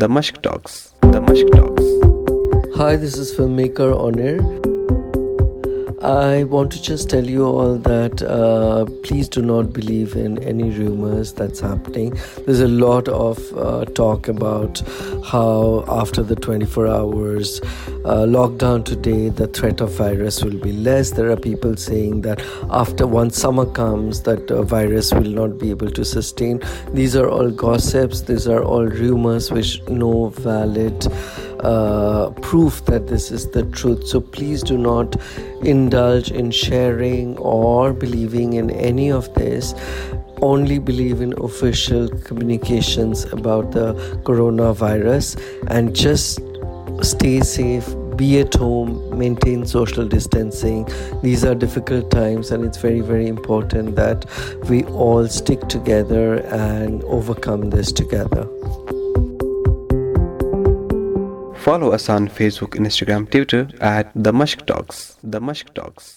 دمشق ٹاکس دمشق talks hi this is filmmaker owner I want to just tell you all that uh, please do not believe in any rumors that's happening. There's a lot of uh, talk about how after the 24 hours uh, lockdown today, the threat of virus will be less. There are people saying that after once summer comes, that virus will not be able to sustain. These are all gossips. These are all rumors which no valid uh, proof that this is the truth. So please do not indulge in sharing or believing in any of this. Only believe in official communications about the coronavirus, and just stay safe, be at home, maintain social distancing. These are difficult times, and it's very, very important that we all stick together and overcome this together. Follow us on Facebook Instagram Twitter at the مشک talks دا مشک ٹاکس